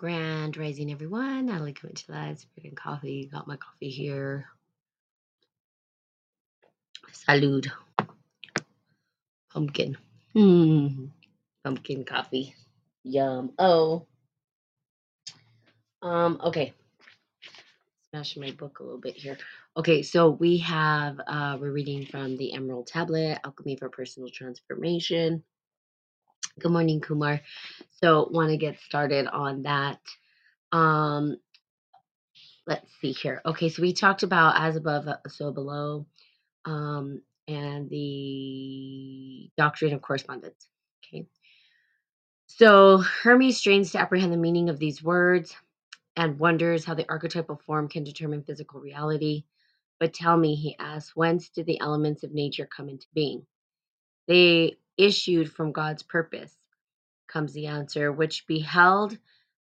Grand rising, everyone. Natalie coming to live. Spirit and coffee. Got my coffee here. Salud. Pumpkin. Hmm. Pumpkin coffee. Yum. Oh. Um. Okay. Smashing my book a little bit here. Okay, so we have uh we're reading from the Emerald Tablet, Alchemy for Personal Transformation. Good morning, Kumar. So want to get started on that. Um, let's see here. Okay, so we talked about as above, uh, so below, um, and the doctrine of correspondence. Okay, so Hermes strains to apprehend the meaning of these words and wonders how the archetypal form can determine physical reality. But tell me, he asks, whence did the elements of nature come into being? They issued from God's purpose, comes the answer, which beheld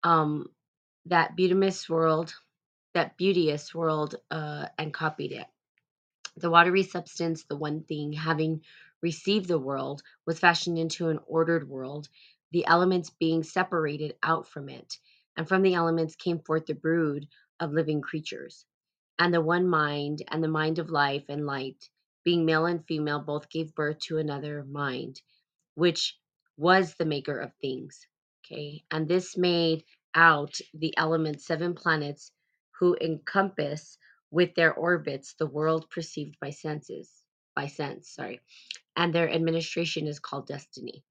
um, that beauteous world, that beauteous world, uh, and copied it. The watery substance, the one thing, having received the world, was fashioned into an ordered world, the elements being separated out from it. And from the elements came forth the brood of living creatures. And the one mind, and the mind of life and light, being male and female, both gave birth to another mind, which was the maker of things. Okay. And this made out the elements, seven planets who encompass with their orbits the world perceived by senses, by sense, sorry. And their administration is called destiny.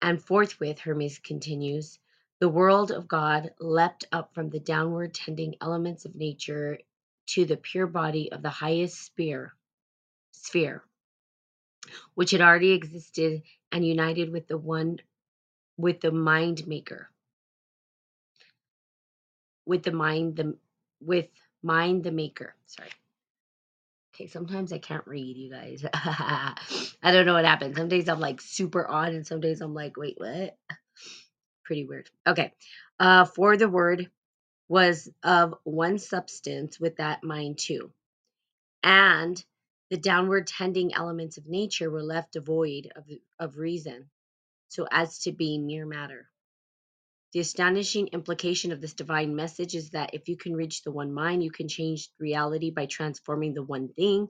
And forthwith, Hermes continues, the world of God leapt up from the downward tending elements of nature to the pure body of the highest sphere, sphere, which had already existed and united with the one with the mind maker, with the mind the with mind the maker. Sorry. Okay, sometimes I can't read, you guys. I don't know what happens. Some days I'm like super on, and some days I'm like, wait, what? Pretty weird. Okay. Uh, for the word was of one substance with that mind too. And the downward tending elements of nature were left devoid of, of reason, so as to be mere matter. The astonishing implication of this divine message is that if you can reach the one mind, you can change reality by transforming the one thing,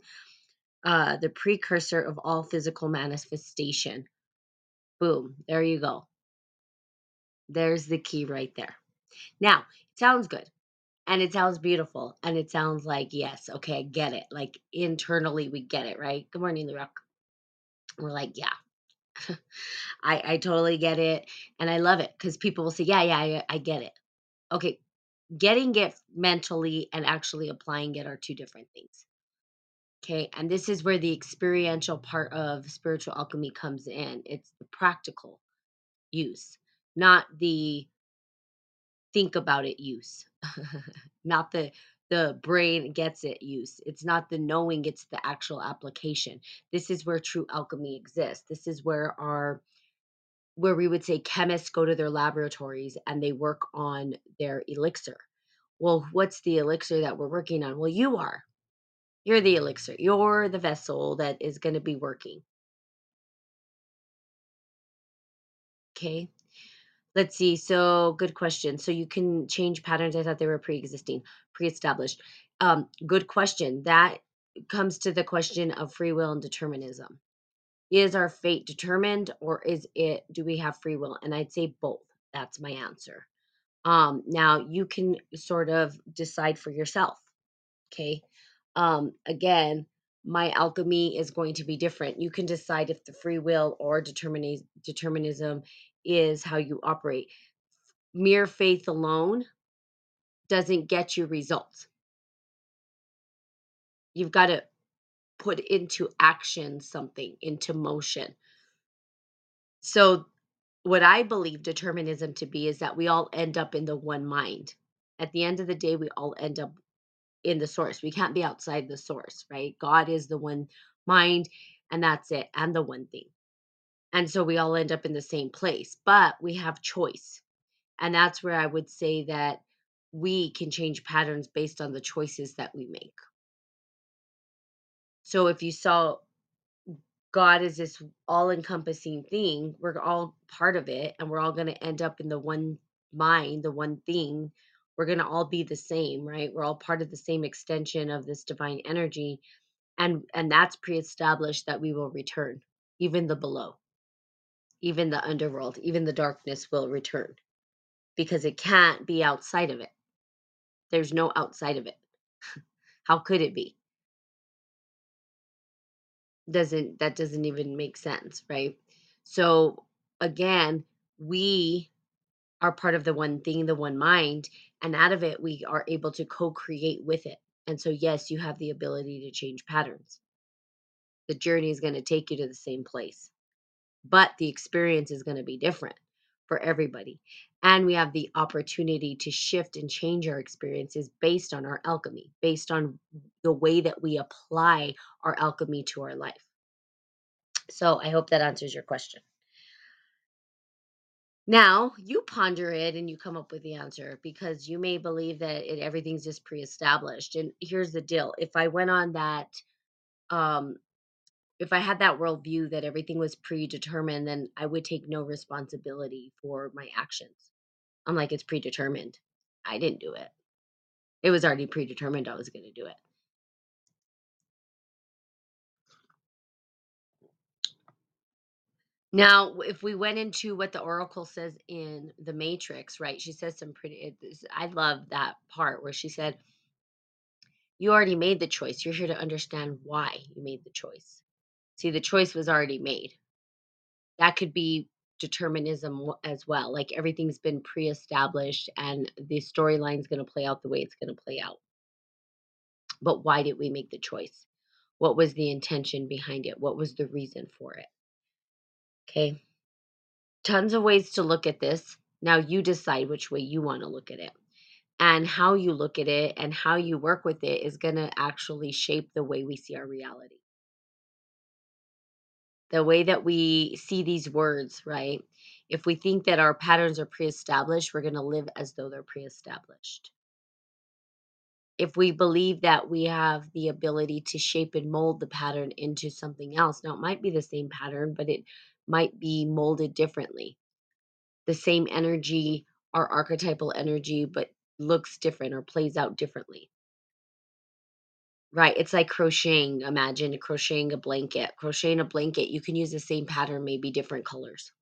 uh, the precursor of all physical manifestation. Boom, there you go. There's the key right there. Now, sounds good and it sounds beautiful and it sounds like, yes, okay, I get it. Like internally, we get it, right? Good morning, The Rock. We're like, yeah, I, I totally get it. And I love it because people will say, yeah, yeah, I, I get it. Okay. Getting it mentally and actually applying it are two different things. Okay. And this is where the experiential part of spiritual alchemy comes in it's the practical use, not the think about it use, not the the brain gets it use. It's not the knowing, it's the actual application. This is where true alchemy exists. This is where our where we would say chemists go to their laboratories and they work on their elixir. Well, what's the elixir that we're working on? Well, you are. You're the elixir. You're the vessel that is going to be working. Okay. Let's see. So, good question. So, you can change patterns. I thought they were pre existing, pre established. Um, good question. That comes to the question of free will and determinism. Is our fate determined or is it, do we have free will? And I'd say both. That's my answer. Um, now, you can sort of decide for yourself. Okay. Um, again, my alchemy is going to be different. You can decide if the free will or determinism, determinism is how you operate. Mere faith alone doesn't get you results. You've got to put into action something, into motion. So, what I believe determinism to be is that we all end up in the one mind. At the end of the day, we all end up in the source. We can't be outside the source, right? God is the one mind, and that's it, and the one thing. And so we all end up in the same place, but we have choice. And that's where I would say that we can change patterns based on the choices that we make. So if you saw God is this all encompassing thing, we're all part of it and we're all going to end up in the one mind, the one thing, we're going to all be the same, right? We're all part of the same extension of this divine energy and and that's pre-established that we will return, even the below, even the underworld, even the darkness will return because it can't be outside of it. There's no outside of it. How could it be? Doesn't that doesn't even make sense, right? So again, we are part of the one thing, the one mind, and out of it we are able to co-create with it. And so yes, you have the ability to change patterns. The journey is going to take you to the same place, but the experience is going to be different for everybody. And we have the opportunity to shift and change our experiences based on our alchemy, based on the way that we apply our alchemy to our life. So I hope that answers your question. Now you ponder it and you come up with the answer because you may believe that it, everything's just pre-established. And here's the deal: if I went on that, um, if I had that worldview that everything was predetermined, then I would take no responsibility for my actions. I'm like, it's predetermined. I didn't do it. It was already predetermined I was going to do it. Now, if we went into what the oracle says in the Matrix, right? She says some pretty. I love that part where she said, "You already made the choice. You're here to understand why you made the choice. See, the choice was already made. That could be determinism as well. Like everything's been pre-established, and the storyline's going to play out the way it's going to play out. But why did we make the choice? What was the intention behind it? What was the reason for it? Okay. Tons of ways to look at this. Now you decide which way you want to look at it. And how you look at it and how you work with it is going to actually shape the way we see our reality. The way that we see these words, right? If we think that our patterns are pre established, we're going to live as though they're pre established if we believe that we have the ability to shape and mold the pattern into something else. Now, it might be the same pattern, but it might be molded differently. The same energy, our archetypal energy, but looks different or plays out differently. Right. It's like crocheting. Imagine crocheting a blanket. Crocheting a blanket, you can use the same pattern, maybe different colors.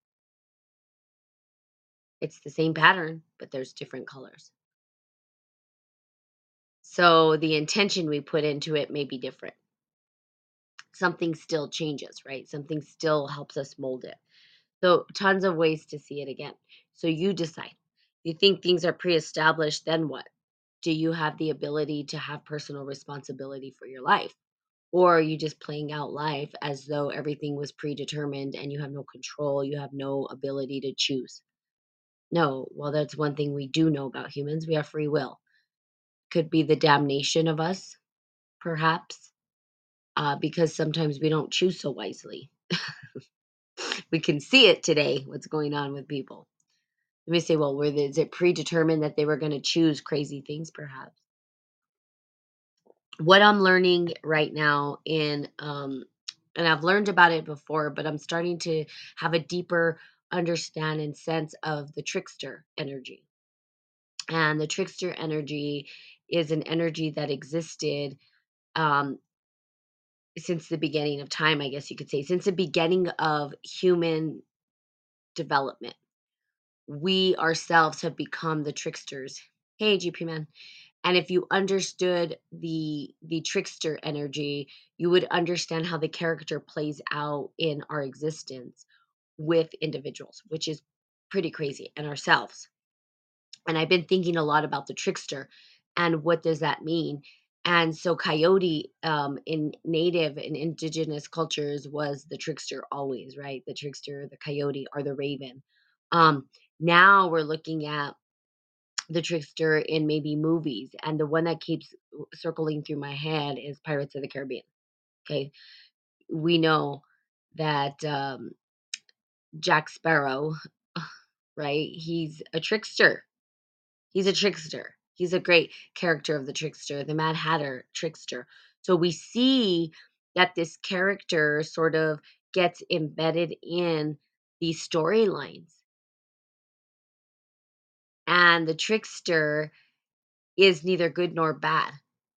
It's the same pattern, but there's different colors. So the intention we put into it may be different. Something still changes, right? Something still helps us mold it. So tons of ways to see it again. So you decide. You think things are pre-established, then what? Do you have the ability to have personal responsibility for your life? Or are you just playing out life as though everything was predetermined and you have no control, you have no ability to choose? No, well, that's one thing we do know about humans. We have free will could be the damnation of us, perhaps, uh, because sometimes we don't choose so wisely. we can see it today, what's going on with people. You may say, well, were is it predetermined that they were going to choose crazy things, perhaps? What I'm learning right now in, um, and I've learned about it before, but I'm starting to have a deeper understand and sense of the trickster energy. And the trickster energy is an energy that existed um, since the beginning of time, I guess you could say, since the beginning of human development. We ourselves have become the tricksters. Hey, GP man. And if you understood the the trickster energy, you would understand how the character plays out in our existence with individuals, which is pretty crazy, and ourselves. And I've been thinking a lot about the trickster and what does that mean and so coyote um, in native and indigenous cultures was the trickster always right the trickster the coyote or the raven um, now we're looking at the trickster in maybe movies and the one that keeps circling through my head is pirates of the caribbean okay we know that um, jack sparrow right he's a trickster he's a trickster He's a great character of the trickster, the Mad Hatter trickster. So we see that this character sort of gets embedded in these storylines. And the trickster is neither good nor bad.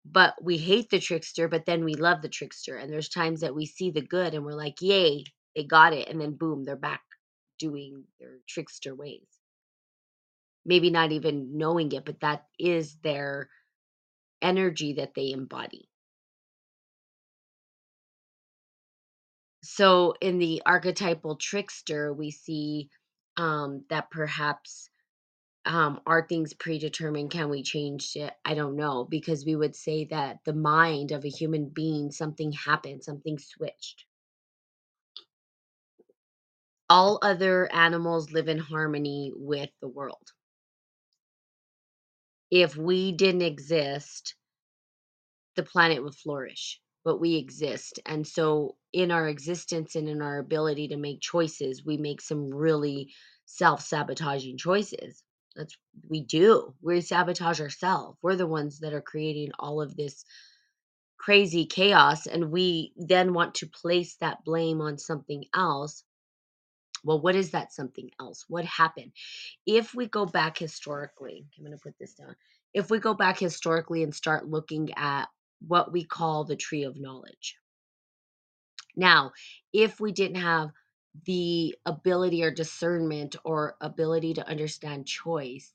But we hate the trickster, but then we love the trickster. And there's times that we see the good and we're like, yay, they got it. And then boom, they're back doing their trickster ways. Maybe not even knowing it, but that is their energy that they embody. So in the archetypal trickster, we see um, that perhaps um, are things predetermined? Can we change it? I don't know because we would say that the mind of a human being, something happened, something switched. All other animals live in harmony with the world. If we didn't exist, the planet would flourish, but we exist. And so, in our existence and in our ability to make choices, we make some really self sabotaging choices. That's we do. We sabotage ourselves. We're the ones that are creating all of this crazy chaos and we then want to place that blame on something else. Well, what is that something else? What happened? If we go back historically, I'm going to put this down. If we go back historically and start looking at what we call the tree of knowledge. Now, if we didn't have the ability or discernment or ability to understand choice,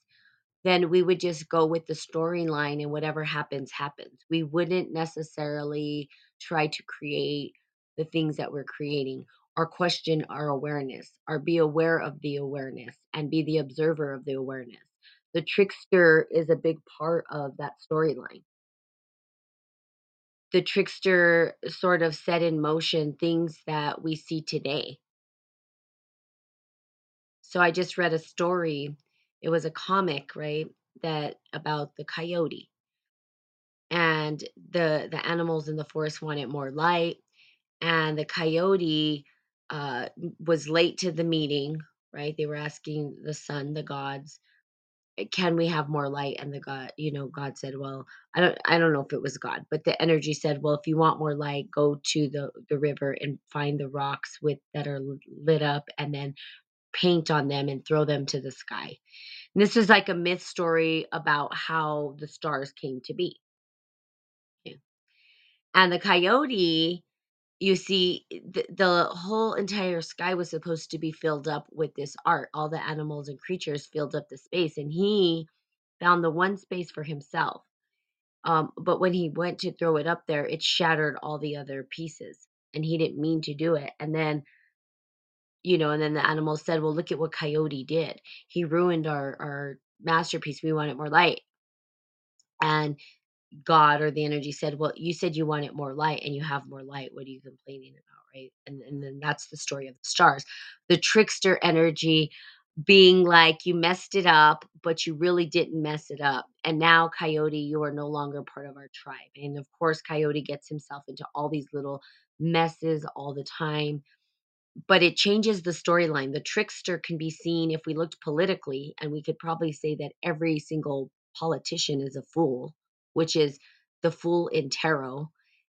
then we would just go with the storyline and whatever happens, happens. We wouldn't necessarily try to create the things that we're creating or question our awareness or be aware of the awareness and be the observer of the awareness. The trickster is a big part of that storyline. The trickster sort of set in motion things that we see today. So I just read a story. It was a comic, right? That about the coyote. And the the animals in the forest wanted more light and the coyote uh was late to the meeting, right? They were asking the sun, the gods, "Eh, can we have more light and the god you know god said well i don't i don't know if it was god but the energy said well if you want more light go to the the river and find the rocks with that are lit up and then paint on them and throw them to the sky. And this is like a myth story about how the stars came to be. And the coyote, you see, the, the whole entire sky was supposed to be filled up with this art. All the animals and creatures filled up the space, and he found the one space for himself. Um, but when he went to throw it up there, it shattered all the other pieces, and he didn't mean to do it. And then you know, and then the animal said, "Well, look at what Coyote did. He ruined our our masterpiece. We want it more light." And God or the energy said, "Well, you said you want it more light, and you have more light. What are you complaining about, right?" And and then that's the story of the stars. The trickster energy being like, "You messed it up, but you really didn't mess it up." And now, Coyote, you are no longer part of our tribe. And of course, Coyote gets himself into all these little messes all the time but it changes the storyline. The trickster can be seen if we looked politically, and we could probably say that every single politician is a fool, which is the fool in tarot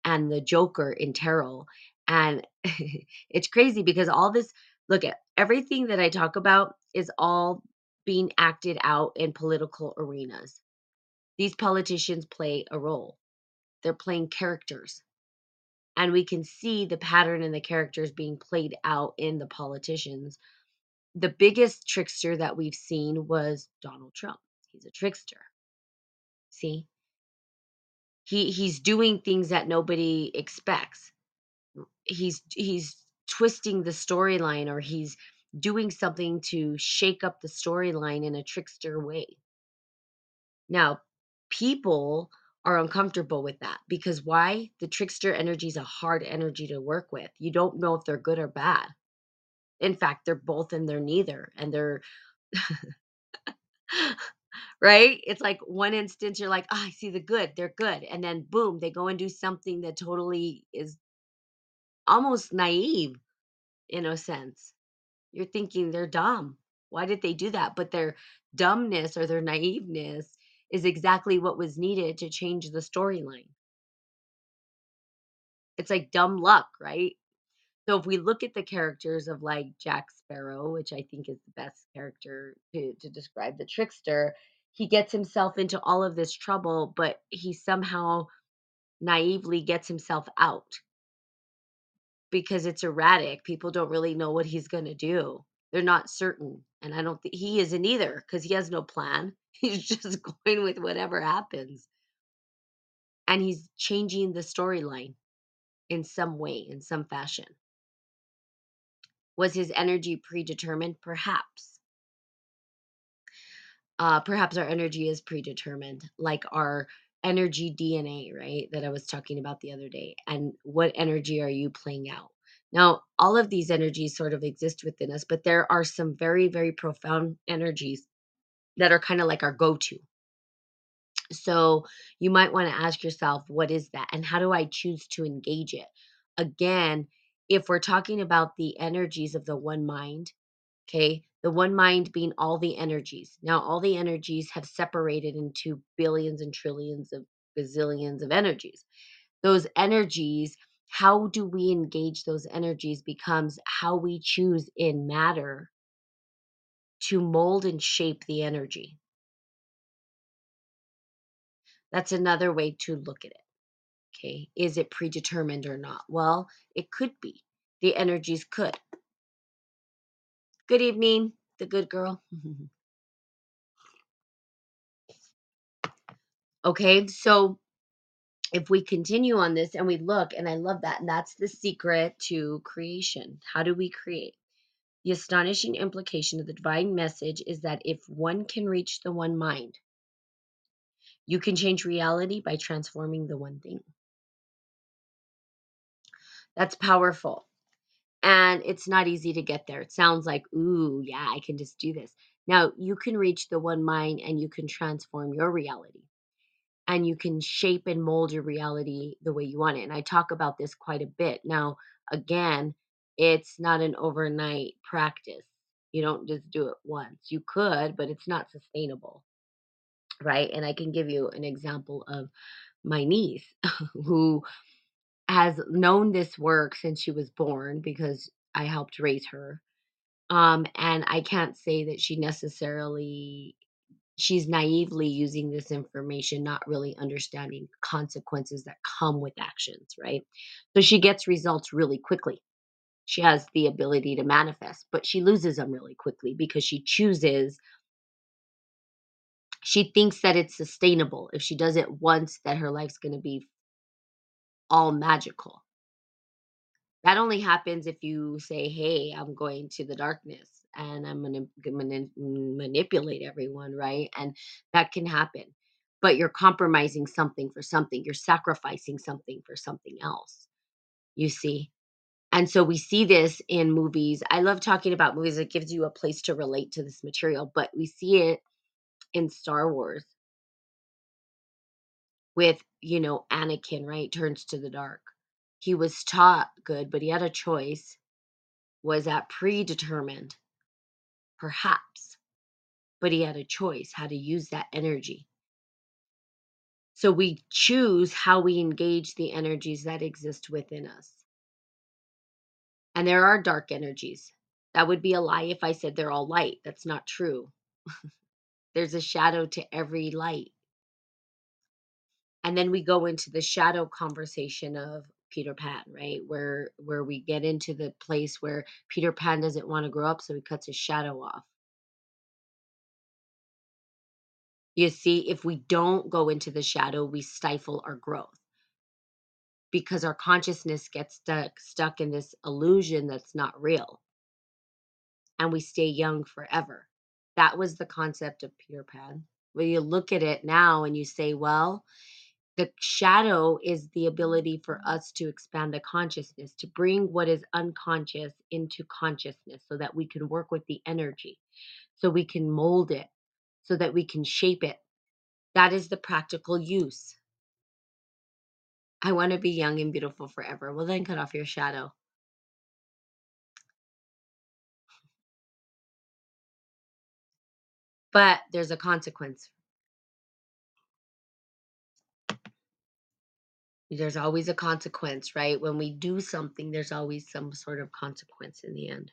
and the joker in tarot. And it's crazy because all this look at everything that I talk about is all being acted out in political arenas. These politicians play a role, they're playing characters and we can see the pattern and the characters being played out in the politicians. The biggest trickster that we've seen was Donald Trump. He's a trickster. See? He he's doing things that nobody expects. He's he's twisting the storyline or he's doing something to shake up the storyline in a trickster way. Now, people are uncomfortable with that because why? The trickster energy is a hard energy to work with. You don't know if they're good or bad. In fact, they're both and they're neither. And they're right? It's like one instance you're like, oh, I see the good, they're good. And then boom, they go and do something that totally is almost naive in a sense. You're thinking they're dumb. Why did they do that? But their dumbness or their naiveness is exactly what was needed to change the storyline. It's like dumb luck, right? So if we look at the characters of like Jack Sparrow, which I think is the best character to, to describe the trickster, he gets himself into all of this trouble, but he somehow naively gets himself out because it's erratic. People don't really know what he's going to do. They're not certain. And I don't think he isn't either because he has no plan. He's just going with whatever happens. And he's changing the storyline in some way, in some fashion. Was his energy predetermined? Perhaps. Uh, perhaps our energy is predetermined, like our energy DNA, right? That I was talking about the other day. And what energy are you playing out? Now, all of these energies sort of exist within us, but there are some very, very profound energies that are kind of like our go to. So you might want to ask yourself, what is that? And how do I choose to engage it? Again, if we're talking about the energies of the one mind, okay, the one mind being all the energies. Now, all the energies have separated into billions and trillions of gazillions of energies. Those energies, how do we engage those energies becomes how we choose in matter to mold and shape the energy. That's another way to look at it. Okay. Is it predetermined or not? Well, it could be. The energies could. Good evening, the good girl. okay. So if we continue on this and we look, and I love that, and that's the secret to creation. How do we create? The astonishing implication of the divine message is that if one can reach the one mind, you can change reality by transforming the one thing. That's powerful. And it's not easy to get there. It sounds like, ooh, yeah, I can just do this. Now, you can reach the one mind and you can transform your reality. And you can shape and mold your reality the way you want it. And I talk about this quite a bit. Now, again, it's not an overnight practice. You don't just do it once. You could, but it's not sustainable. Right. And I can give you an example of my niece who has known this work since she was born because I helped raise her. Um, and I can't say that she necessarily she's naively using this information, not really understanding consequences that come with actions, right? So she gets results really quickly. She has the ability to manifest, but she loses them really quickly because she chooses she thinks that it's sustainable. If she does it once, that her life's going to be all magical. That only happens if you say, "Hey, I'm going to the darkness and I'm going to manipulate everyone," right? And that can happen. But you're compromising something for something. You're sacrificing something for something else. You see? And so we see this in movies. I love talking about movies. It gives you a place to relate to this material, but we see it in Star Wars with, you know, Anakin, right? Turns to the dark. He was taught good, but he had a choice. Was that predetermined? Perhaps. But he had a choice how to use that energy. So we choose how we engage the energies that exist within us. And there are dark energies. That would be a lie if I said they're all light. That's not true. There's a shadow to every light. And then we go into the shadow conversation of Peter Pan, right? Where where we get into the place where Peter Pan doesn't want to grow up, so he cuts his shadow off. You see, if we don't go into the shadow, we stifle our growth because our consciousness gets stuck stuck in this illusion that's not real. And we stay young forever. That was the concept of Peter Pan. When you look at it now and you say, well, the shadow is the ability for us to expand the consciousness, to bring what is unconscious into consciousness so that we can work with the energy, so we can mold it, so that we can shape it. That is the practical use. I want to be young and beautiful forever. Well, then cut off your shadow. But there's a consequence There's always a consequence, right? When we do something, there's always some sort of consequence in the end.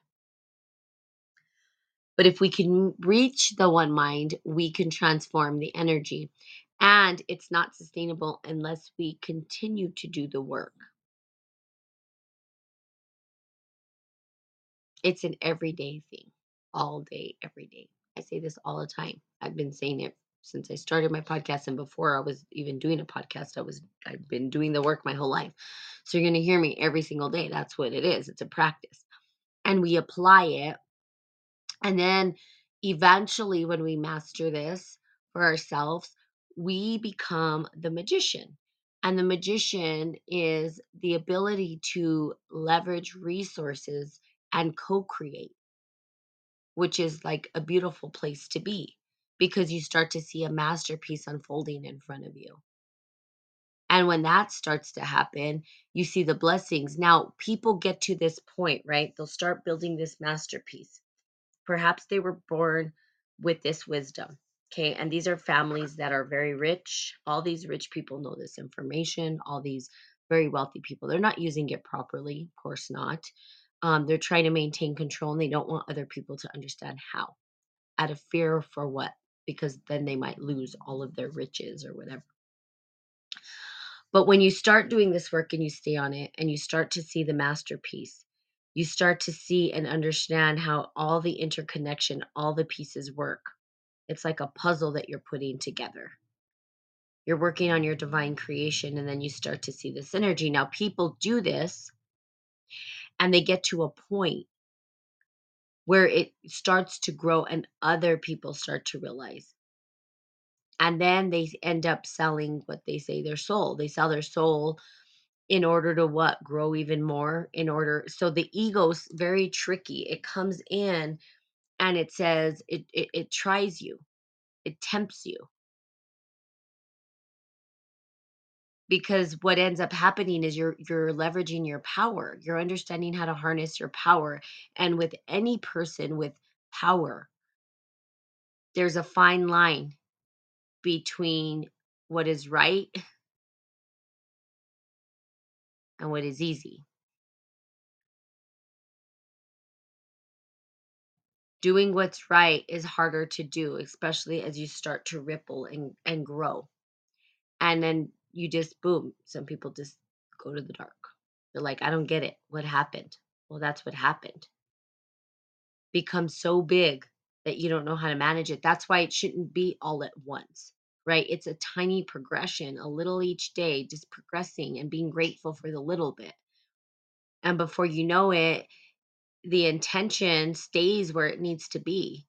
But if we can reach the one mind, we can transform the energy. And it's not sustainable unless we continue to do the work. It's an everyday thing, all day, every day. I say this all the time. I've been saying it since I started my podcast and before I was even doing a podcast, I was I've been doing the work my whole life. So you're going to hear me every single day. That's what it is. It's a practice. And we apply it and then eventually when we master this for ourselves, we become the magician. And the magician is the ability to leverage resources and co create, which is like a beautiful place to be because you start to see a masterpiece unfolding in front of you. And when that starts to happen, you see the blessings. Now, people get to this point, right? They'll start building this masterpiece. Perhaps they were born with this wisdom. Okay. And these are families that are very rich. All these rich people know this information. All these very wealthy people, they're not using it properly. Of course not. Um, they're trying to maintain control and they don't want other people to understand how. Out of fear for what? Because then they might lose all of their riches or whatever. But when you start doing this work and you stay on it and you start to see the masterpiece, you start to see and understand how all the interconnection, all the pieces work. It's like a puzzle that you're putting together. You're working on your divine creation, and then you start to see the synergy. Now, people do this and they get to a point where it starts to grow, and other people start to realize. And then they end up selling what they say their soul. They sell their soul in order to what? Grow even more in order. So the ego's very tricky. It comes in and it says it, it it tries you. It tempts you because what ends up happening is you're you're leveraging your power you're understanding how to harness your power and with any person with power there's a fine line between what is right and what is easy doing what's right is harder to do, especially as you start to ripple and, and grow. And then you just, boom, some people just go to the dark. They're like, I don't get it. What happened? Well, that's what happened. Become so big that you don't know how to manage it. That's why it shouldn't be all at once, right? It's a tiny progression, a little each day, just progressing and being grateful for the little bit. And before you know it, the intention stays where it needs to be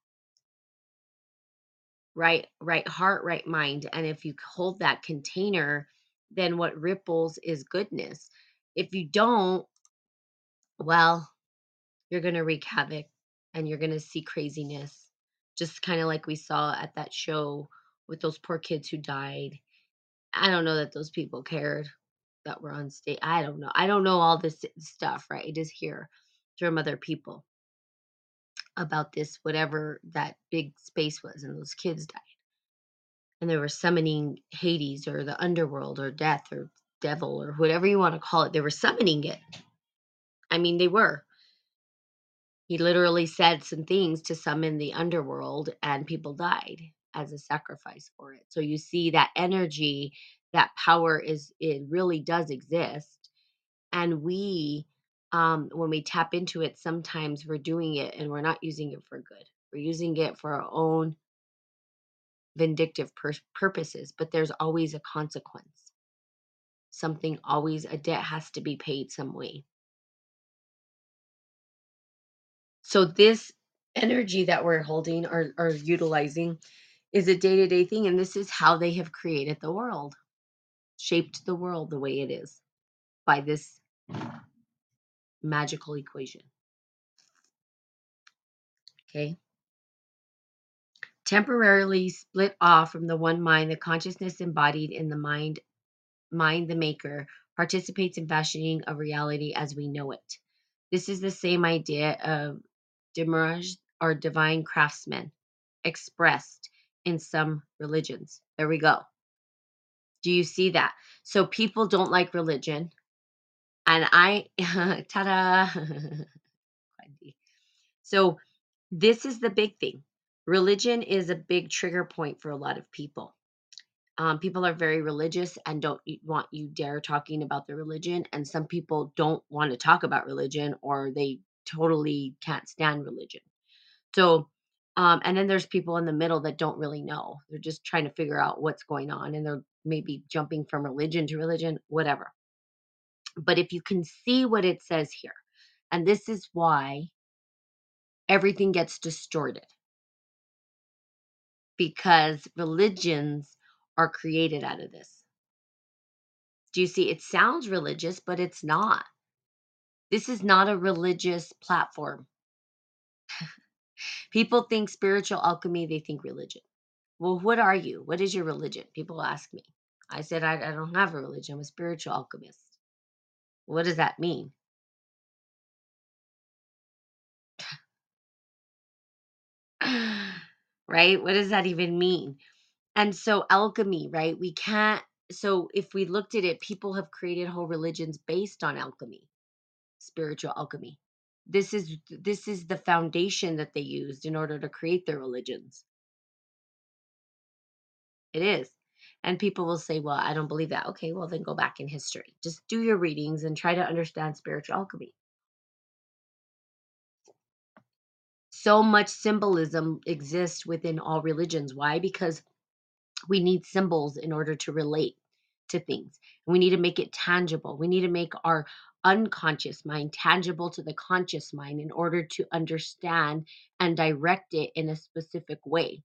right right heart right mind and if you hold that container then what ripples is goodness. If you don't well you're going to wreak havoc and you're going to see craziness just kind of like we saw at that show with those poor kids who died. I don't know that those people cared that were on stage i don't know i don't know all this stuff right i just hear from other people about this whatever that big space was and those kids died. And they were summoning hades or the underworld or death or devil or whatever you want to call it they were summoning it. I mean they were. He literally said some things to summon the underworld and people died as a sacrifice for it. So you see that energy that power is it really does exist. And we um, when we tap into it, sometimes we're doing it and we're not using it for good. We're using it for our own vindictive pur- purposes, but there's always a consequence. Something always, a debt has to be paid some way. So, this energy that we're holding or, or utilizing is a day to day thing. And this is how they have created the world, shaped the world the way it is by this magical equation. Okay. Temporarily split off from the one mind, the consciousness embodied in the mind, mind the maker, participates in fashioning of reality as we know it. This is the same idea of Demiurge or divine craftsman expressed in some religions. There we go. Do you see that? So people don't like religion. And I, ta da! so this is the big thing. Religion is a big trigger point for a lot of people. Um, people are very religious and don't want you dare talking about their religion. And some people don't want to talk about religion or they totally can't stand religion. So, um, and then there's people in the middle that don't really know. They're just trying to figure out what's going on and they're maybe jumping from religion to religion, whatever. But if you can see what it says here, and this is why everything gets distorted because religions are created out of this. Do you see? It sounds religious, but it's not. This is not a religious platform. People think spiritual alchemy, they think religion. Well, what are you? What is your religion? People ask me. I said, I, I don't have a religion. I'm a spiritual alchemist. What does that mean? right? What does that even mean? And so, alchemy, right? We can't. So, if we looked at it, people have created whole religions based on alchemy, spiritual alchemy. This is this is the foundation that they used in order to create their religions. It is. And people will say, well, I don't believe that. Okay, well, then go back in history. Just do your readings and try to understand spiritual alchemy. So much symbolism exists within all religions. Why? Because we need symbols in order to relate to things. we need to make it tangible. We need to make our unconscious mind tangible to the conscious mind in order to understand and direct it in a specific way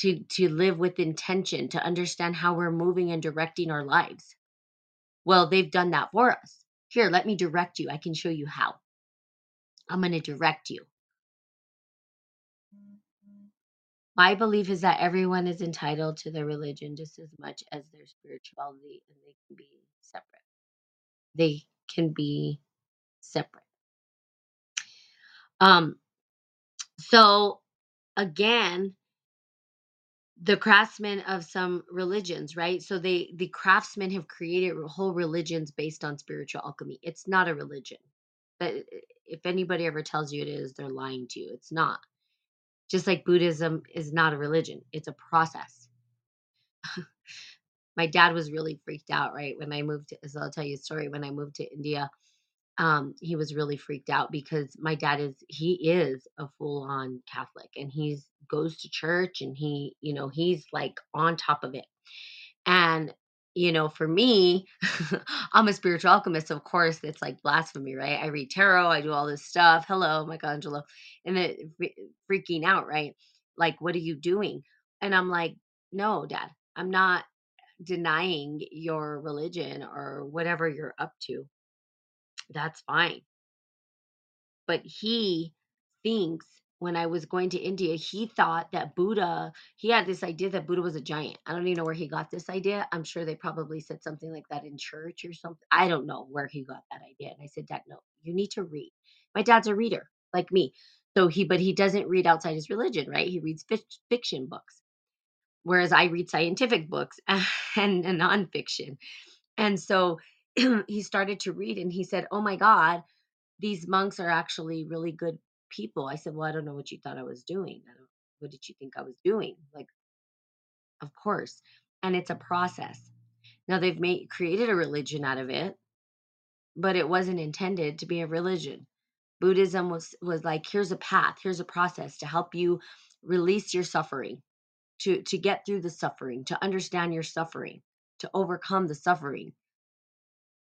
to to live with intention to understand how we're moving and directing our lives. Well they've done that for us. Here let me direct you. I can show you how. I'm going to direct you. My belief is that everyone is entitled to their religion just as much as their spirituality and they can be separate. They can be separate. Um so again the craftsmen of some religions, right? So they the craftsmen have created whole religions based on spiritual alchemy. It's not a religion. But if anybody ever tells you it is, they're lying to you. It's not. Just like Buddhism is not a religion, it's a process. My dad was really freaked out, right? When I moved to, so I'll tell you a story. When I moved to India, um, he was really freaked out because my dad is he is a full on Catholic and he's goes to church and he you know he's like on top of it. And you know for me i'm a spiritual alchemist of course it's like blasphemy right? I read tarot i do all this stuff hello michelangelo and then freaking out right? Like what are you doing? And i'm like no dad i'm not denying your religion or whatever you're up to that's fine. But he thinks when I was going to India, he thought that Buddha, he had this idea that Buddha was a giant. I don't even know where he got this idea. I'm sure they probably said something like that in church or something. I don't know where he got that idea. And I said, Dad, no, you need to read. My dad's a reader like me. So he, but he doesn't read outside his religion, right? He reads fiction books, whereas I read scientific books and, and nonfiction. And so he started to read and he said, Oh my God, these monks are actually really good people. I said, Well, I don't know what you thought I was doing. I don't, what did you think I was doing? Like, of course. And it's a process. Now they've made created a religion out of it, but it wasn't intended to be a religion. Buddhism was was like here's a path, here's a process to help you release your suffering, to to get through the suffering, to understand your suffering, to overcome the suffering.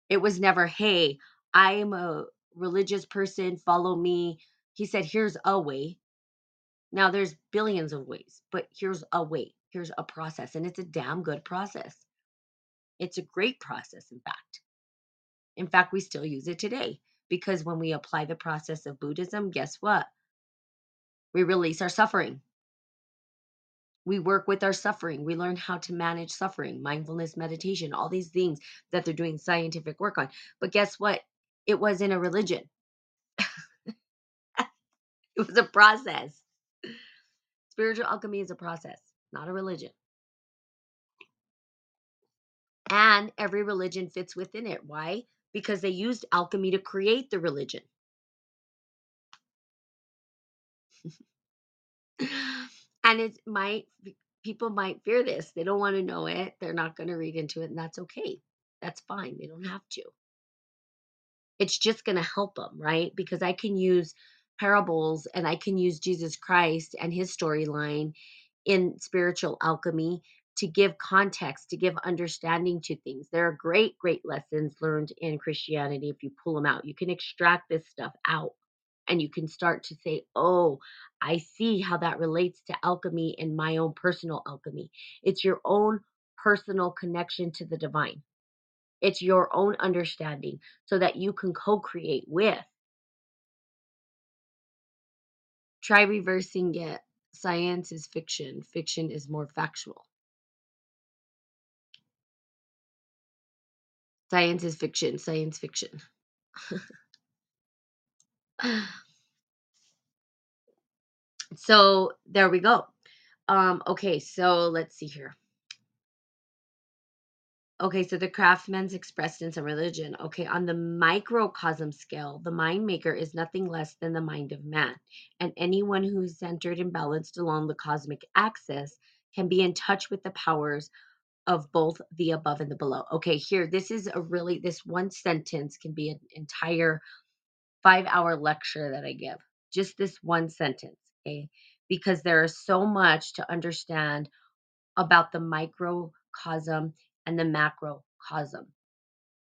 It was never, hey, I am a religious person, follow me. He said, here's a way. Now there's billions of ways, but here's a way. Here's a process. And it's a damn good process. It's a great process, in fact. In fact, we still use it today because when we apply the process of Buddhism, guess what? We release our suffering. We work with our suffering. We learn how to manage suffering, mindfulness, meditation, all these things that they're doing scientific work on. But guess what? It wasn't a religion, it was a process. Spiritual alchemy is a process, not a religion. And every religion fits within it. Why? Because they used alchemy to create the religion. and it might people might fear this. They don't want to know it. They're not going to read into it, and that's okay. That's fine. They don't have to. It's just going to help them, right? Because I can use parables and I can use Jesus Christ and his storyline in spiritual alchemy to give context, to give understanding to things. There are great, great lessons learned in Christianity if you pull them out. You can extract this stuff out and you can start to say, oh, I see how that relates to alchemy and my own personal alchemy. It's your own personal connection to the divine, it's your own understanding so that you can co create with. Try reversing it. Science is fiction, fiction is more factual. Science is fiction, science fiction. so there we go. Um, okay, so let's see here. Okay, so the craftsman's expressed in some religion. Okay, on the microcosm scale, the mind maker is nothing less than the mind of man. And anyone who is centered and balanced along the cosmic axis can be in touch with the powers of both the above and the below. Okay, here, this is a really, this one sentence can be an entire five hour lecture that I give. Just this one sentence, okay? Because there is so much to understand about the microcosm and the macrocosm.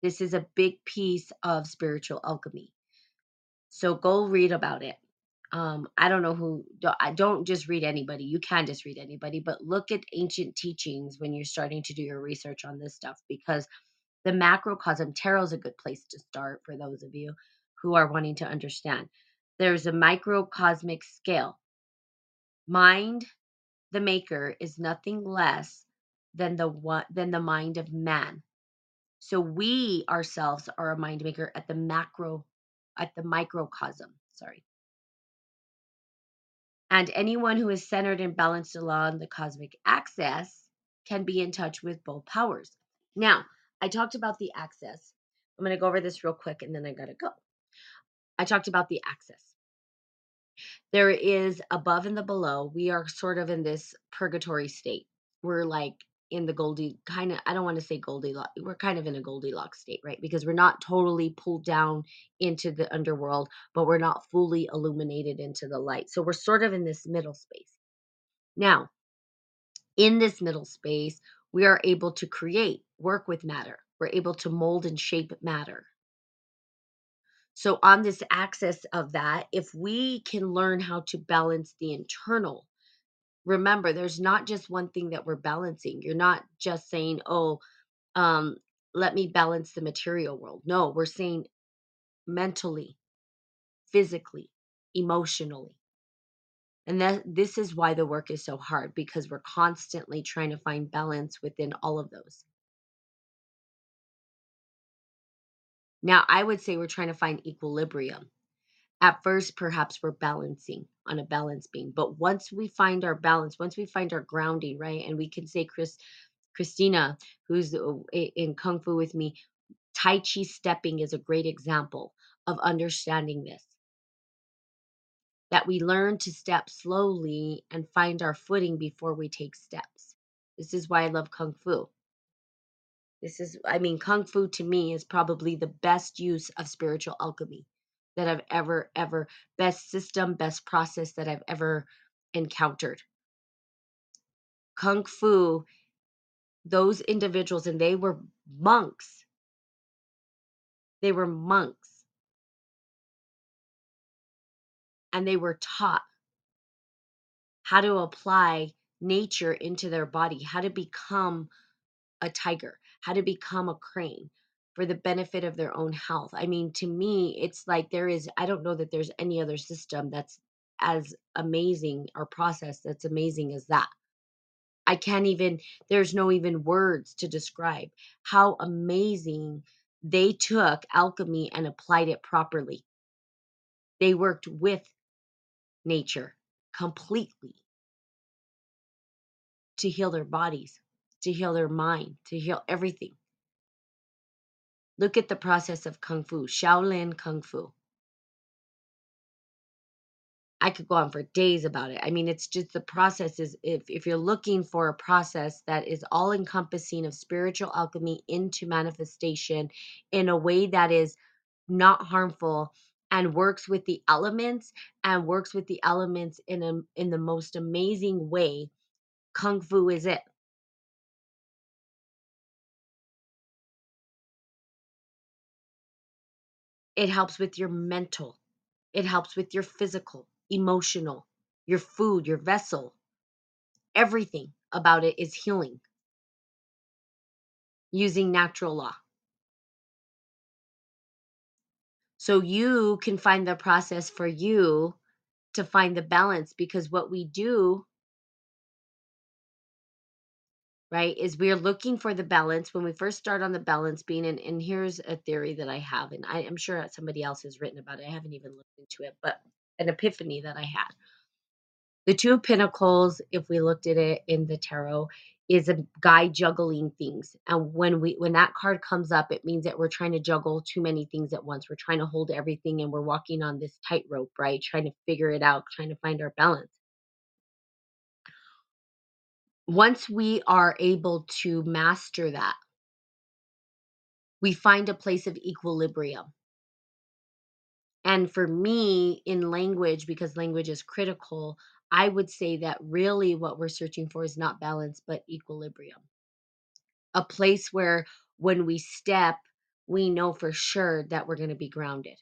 This is a big piece of spiritual alchemy. So go read about it. Um, I don't know who, I don't just read anybody. You can just read anybody, but look at ancient teachings when you're starting to do your research on this stuff because the macrocosm, tarot is a good place to start for those of you who are wanting to understand. There's a microcosmic scale. Mind, the maker, is nothing less than the one than the mind of man. So we ourselves are a mind maker at the macro, at the microcosm. Sorry. And anyone who is centered and balanced along the cosmic axis can be in touch with both powers. Now, I talked about the axis. I'm going to go over this real quick and then I got to go. I talked about the axis. There is above and the below. We are sort of in this purgatory state. We're like in the Goldie kind of I don't want to say Goldilocks. We're kind of in a Goldilocks state, right? Because we're not totally pulled down into the underworld, but we're not fully illuminated into the light. So we're sort of in this middle space. Now, in this middle space, we are able to create, work with matter. We're able to mold and shape matter. So, on this axis of that, if we can learn how to balance the internal remember there's not just one thing that we're balancing. You're not just saying oh um let me balance the material world. No we're saying mentally physically emotionally. And that this is why the work is so hard because we're constantly trying to find balance within all of those now i would say we're trying to find equilibrium. At first perhaps we're balancing on a balance beam but once we find our balance once we find our grounding right and we can say chris christina who's uh, in kung fu with me tai chi stepping is a great example of understanding this. That we learn to step slowly and find our footing before we take steps. This is why i love kung fu this is i mean kung fu to me is probably the best use of spiritual alchemy that I've ever, ever, best system, best process that I've ever encountered. Kung Fu, those individuals, and they were monks. They were monks. And they were taught how to apply nature into their body, how to become a tiger, how to become a crane, for the benefit of their own health. I mean, to me, it's like there is, I don't know that there's any other system that's as amazing or process that's amazing as that. I can't even, there's no even words to describe how amazing they took alchemy and applied it properly. They worked with nature completely to heal their bodies. To heal their mind, to heal everything. Look at the process of Kung Fu, Shaolin Kung Fu. I could go on for days about it. I mean, it's just the process is if if you're looking for a process that is all encompassing of spiritual alchemy into manifestation in a way that is not harmful and works with the elements and works with the elements in a in the most amazing way, kung fu is it. It helps with your mental. It helps with your physical, emotional, your food, your vessel. Everything about it is healing using natural law. So you can find the process for you to find the balance because what we do, right, is we're looking for the balance when we first start on the balance being. And, and here's a theory that I have, and I, I'm sure somebody else has written about it. I haven't even looked into it, but an epiphany that I had. The Two of Pentacles, if we looked at it in the tarot, is a guy juggling things. And when we when that card comes up, it means that we're trying to juggle too many things at once. We're trying to hold everything and we're walking on this tightrope, right? Trying to figure it out, trying to find our balance. Once we are able to master that, we find a place of equilibrium. And for me, in language, because language is critical, I would say that really what we're searching for is not balance, but equilibrium. A place where when we step, we know for sure that we're going to be grounded.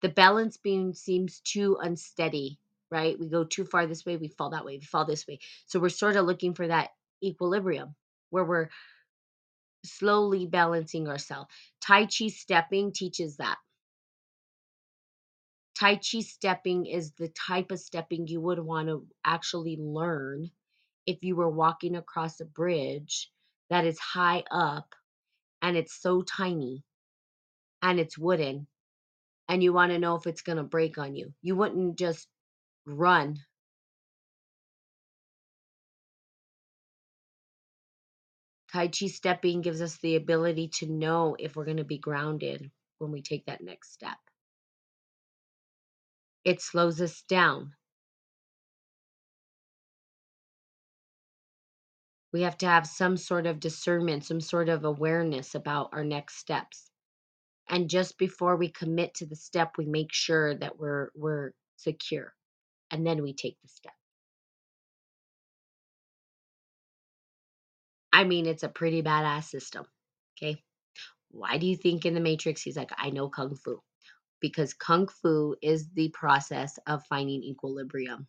The balance beam seems too unsteady, right? We go too far this way, we fall that way, we fall this way. So we're sort of looking for that equilibrium where we're slowly balancing ourselves. Tai Chi stepping teaches that. Tai Chi stepping is the type of stepping you would want to actually learn if you were walking across a bridge that is high up and it's so tiny and it's wooden and you want to know if it's going to break on you. You wouldn't just run. Tai Chi stepping gives us the ability to know if we're going to be grounded when we take that next step. It slows us down. We have to have some sort of discernment, some sort of awareness about our next steps. And just before we commit to the step, we make sure that we're we're secure. And then we take the step. I mean, it's a pretty badass system. Okay. Why do you think in the Matrix he's like, I know Kung Fu? Because Kung Fu is the process of finding equilibrium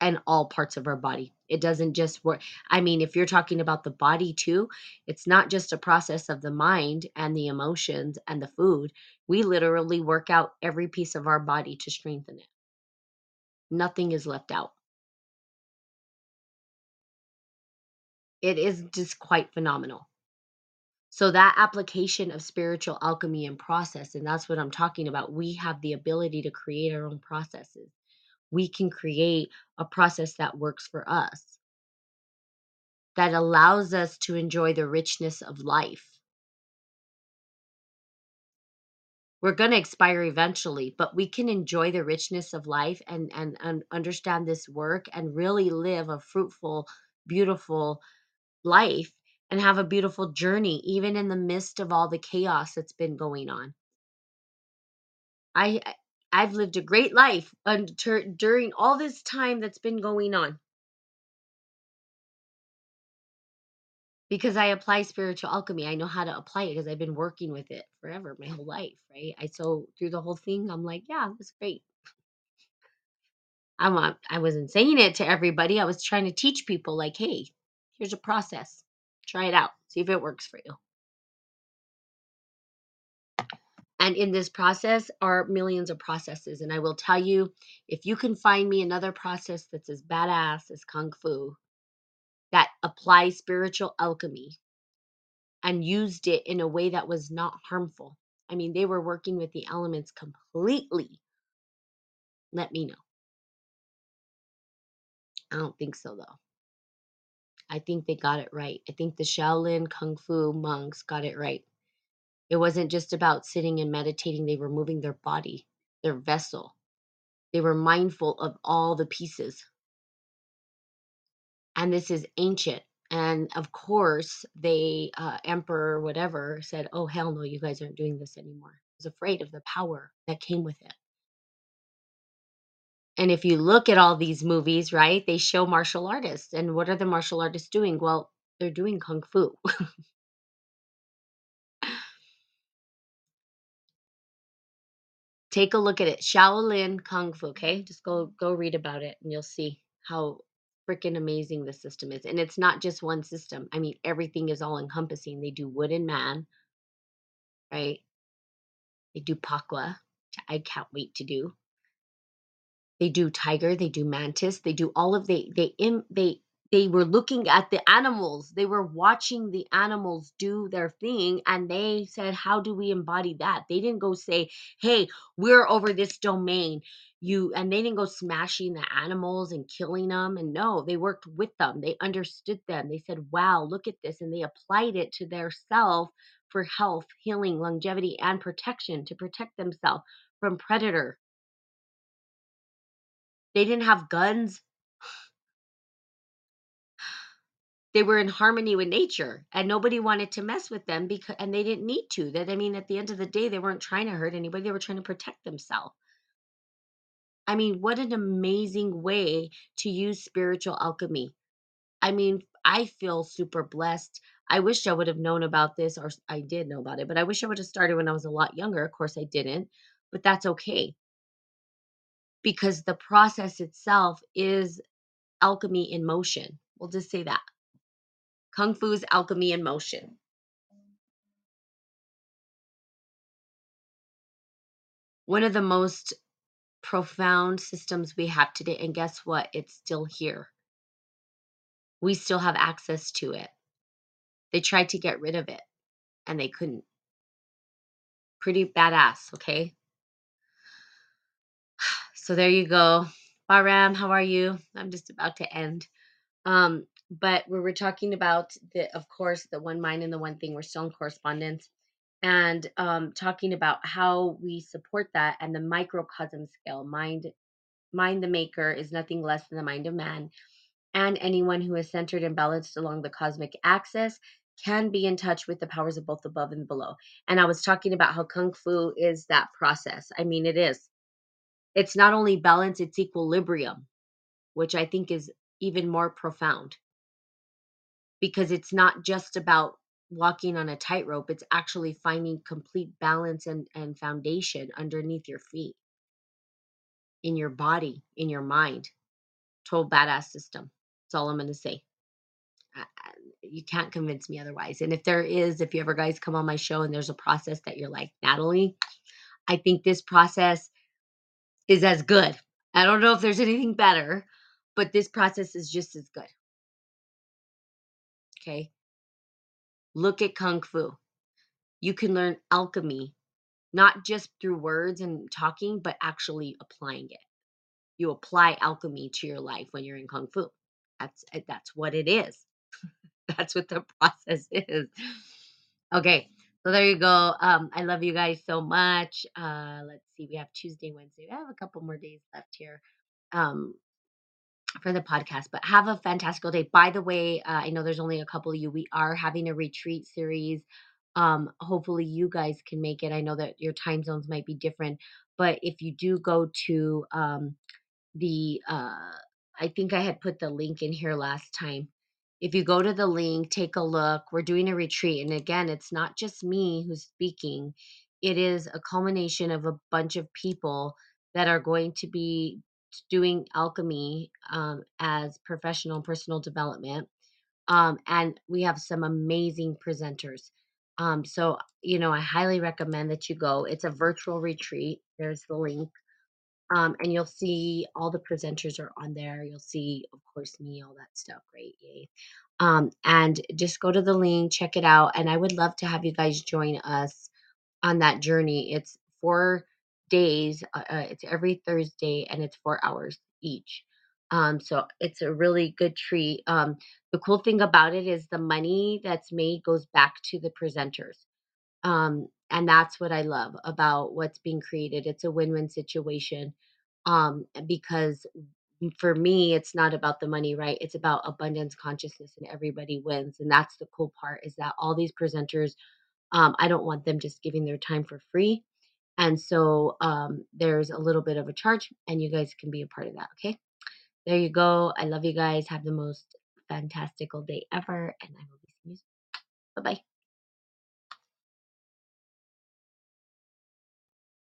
and all parts of our body. It doesn't just work. I mean, if you're talking about the body too, it's not just a process of the mind and the emotions and the food. We literally work out every piece of our body to strengthen it. Nothing is left out. It is just quite phenomenal. So, that application of spiritual alchemy and process, and that's what I'm talking about, we have the ability to create our own processes. We can create a process that works for us, that allows us to enjoy the richness of life. We're going to expire eventually, but we can enjoy the richness of life and, and, and understand this work and really live a fruitful, beautiful life and have a beautiful journey, even in the midst of all the chaos that's been going on. I I've lived a great life under, during all this time that's been going on because I apply spiritual alchemy. I know how to apply it because I've been working with it forever, my whole life, right? I so through the whole thing, I'm like, yeah, that's great. I'm not, I wasn't saying it to everybody. I was trying to teach people, like, hey, here's a process. Try it out. See if it works for you. And in this process are millions of processes. And I will tell you, if you can find me another process that's as badass as Kung Fu that applied spiritual alchemy and used it in a way that was not harmful. I mean, they were working with the elements completely. Let me know. I don't think so though. I think they got it right. I think the Shaolin Kung Fu monks got it right. It wasn't just about sitting and meditating, they were moving their body, their vessel. They were mindful of all the pieces. And this is ancient. And of course, they, uh, emperor, whatever, said, Oh, hell no, you guys aren't doing this anymore. I was afraid of the power that came with it. And if you look at all these movies, right, they show martial artists. And what are the martial artists doing? Well, they're doing kung fu. Take a look at it. Shaolin Kung Fu, okay? Just go go read about it and you'll see how freaking amazing the system is. And it's not just one system. I mean, everything is all encompassing. They do wood and man, right? They do pakwa. I can't wait to do. They do tiger, they do mantis, they do all of they they im they they were looking at the animals. They were watching the animals do their thing and they said, How do we embody that? They didn't go say, Hey, we're over this domain. You and they didn't go smashing the animals and killing them. And no, they worked with them. They understood them. They said, Wow, look at this. And they applied it to their self for health, healing, longevity, and protection to protect themselves from predator. They didn't have guns they were in harmony with nature and nobody wanted to mess with them because and they didn't need to that i mean at the end of the day they weren't trying to hurt anybody they were trying to protect themselves. I mean what an amazing way to use spiritual alchemy. I mean i feel super blessed. I wish i would have known about this or i did know about it but i wish i would have started when i was a lot younger of course i didn't but that's okay. Because the process itself is alchemy in motion we'll just say that Kung Fu's alchemy in motion. One of the most profound systems we have today. And guess what? It's still here. We still have access to it. They tried to get rid of it and they couldn't. Pretty badass, okay? So there you go. Baram, how are you? I'm just about to end. Um, but we were talking about the of course the one mind and the one thing we're still in correspondence and um, talking about how we support that and the microcosm scale mind mind the maker is nothing less than the mind of man and anyone who is centered and balanced along the cosmic axis can be in touch with the powers of both above and below and i was talking about how kung fu is that process i mean it is. It's not only balance it's equilibrium which i think is even more profound because it's not just about walking on a tightrope it's actually finding complete balance and, and foundation underneath your feet. In your body in your mind. Total badass system. That's all i'm going to say I, you can't convince me otherwise. And if there is if you ever guys come on my show and there's a process that you're like natalie i think this process is as good. I don't know if there's anything better but this process is just as good okay Look at Kung Fu. You can learn alchemy, not just through words and talking, but actually applying it. You apply alchemy to your life when you're in Kung Fu. That's eh, that's what it is. that's what the process is. Okay, so there you go. Um, I love you guys so much. Uh, let's see, we have Tuesday, Wednesday. I have a couple more days left here. Um, for the podcast. But have a fantastical day. By the way, uh, I know there's only a couple of you. We are having a retreat series. Um, hopefully, you guys can make it. I know that your time zones might be different, but if you do go to um, the, uh, I think I had put the link in here last time. If you go to the link, take a look. We're doing a retreat. And again, it's not just me who's speaking, it is a culmination of a bunch of people that are going to be doing alchemy um, as professional personal development. Um, and we have some amazing presenters. Um, so, you know, I highly recommend that you go. It's a virtual retreat. There's the link. Um, and you'll see all the presenters are on there. You'll see, of course, me, all that stuff. Great. Yay. Um, and just go to the link, check it out. And I would love to have you guys join us on that journey. It's for days. Uh, uh, it's every Thursday and it's four hours each. Um, so it's a really good treat. Um, the cool thing about it is the money that's made goes back to the presenters. Um, and that's what I love about what's being created. It's a win-win situation. Um, because for me, it's not about the money, right? It's about abundance consciousness and everybody wins. And that's the cool part is that all these presenters, um, I don't want them just giving their time for free. And so um, there's a little bit of a charge, and you guys can be a part of that. Okay. There you go. I love you guys. Have the most fantastical day ever, and I will be seeing you soon. Bye bye.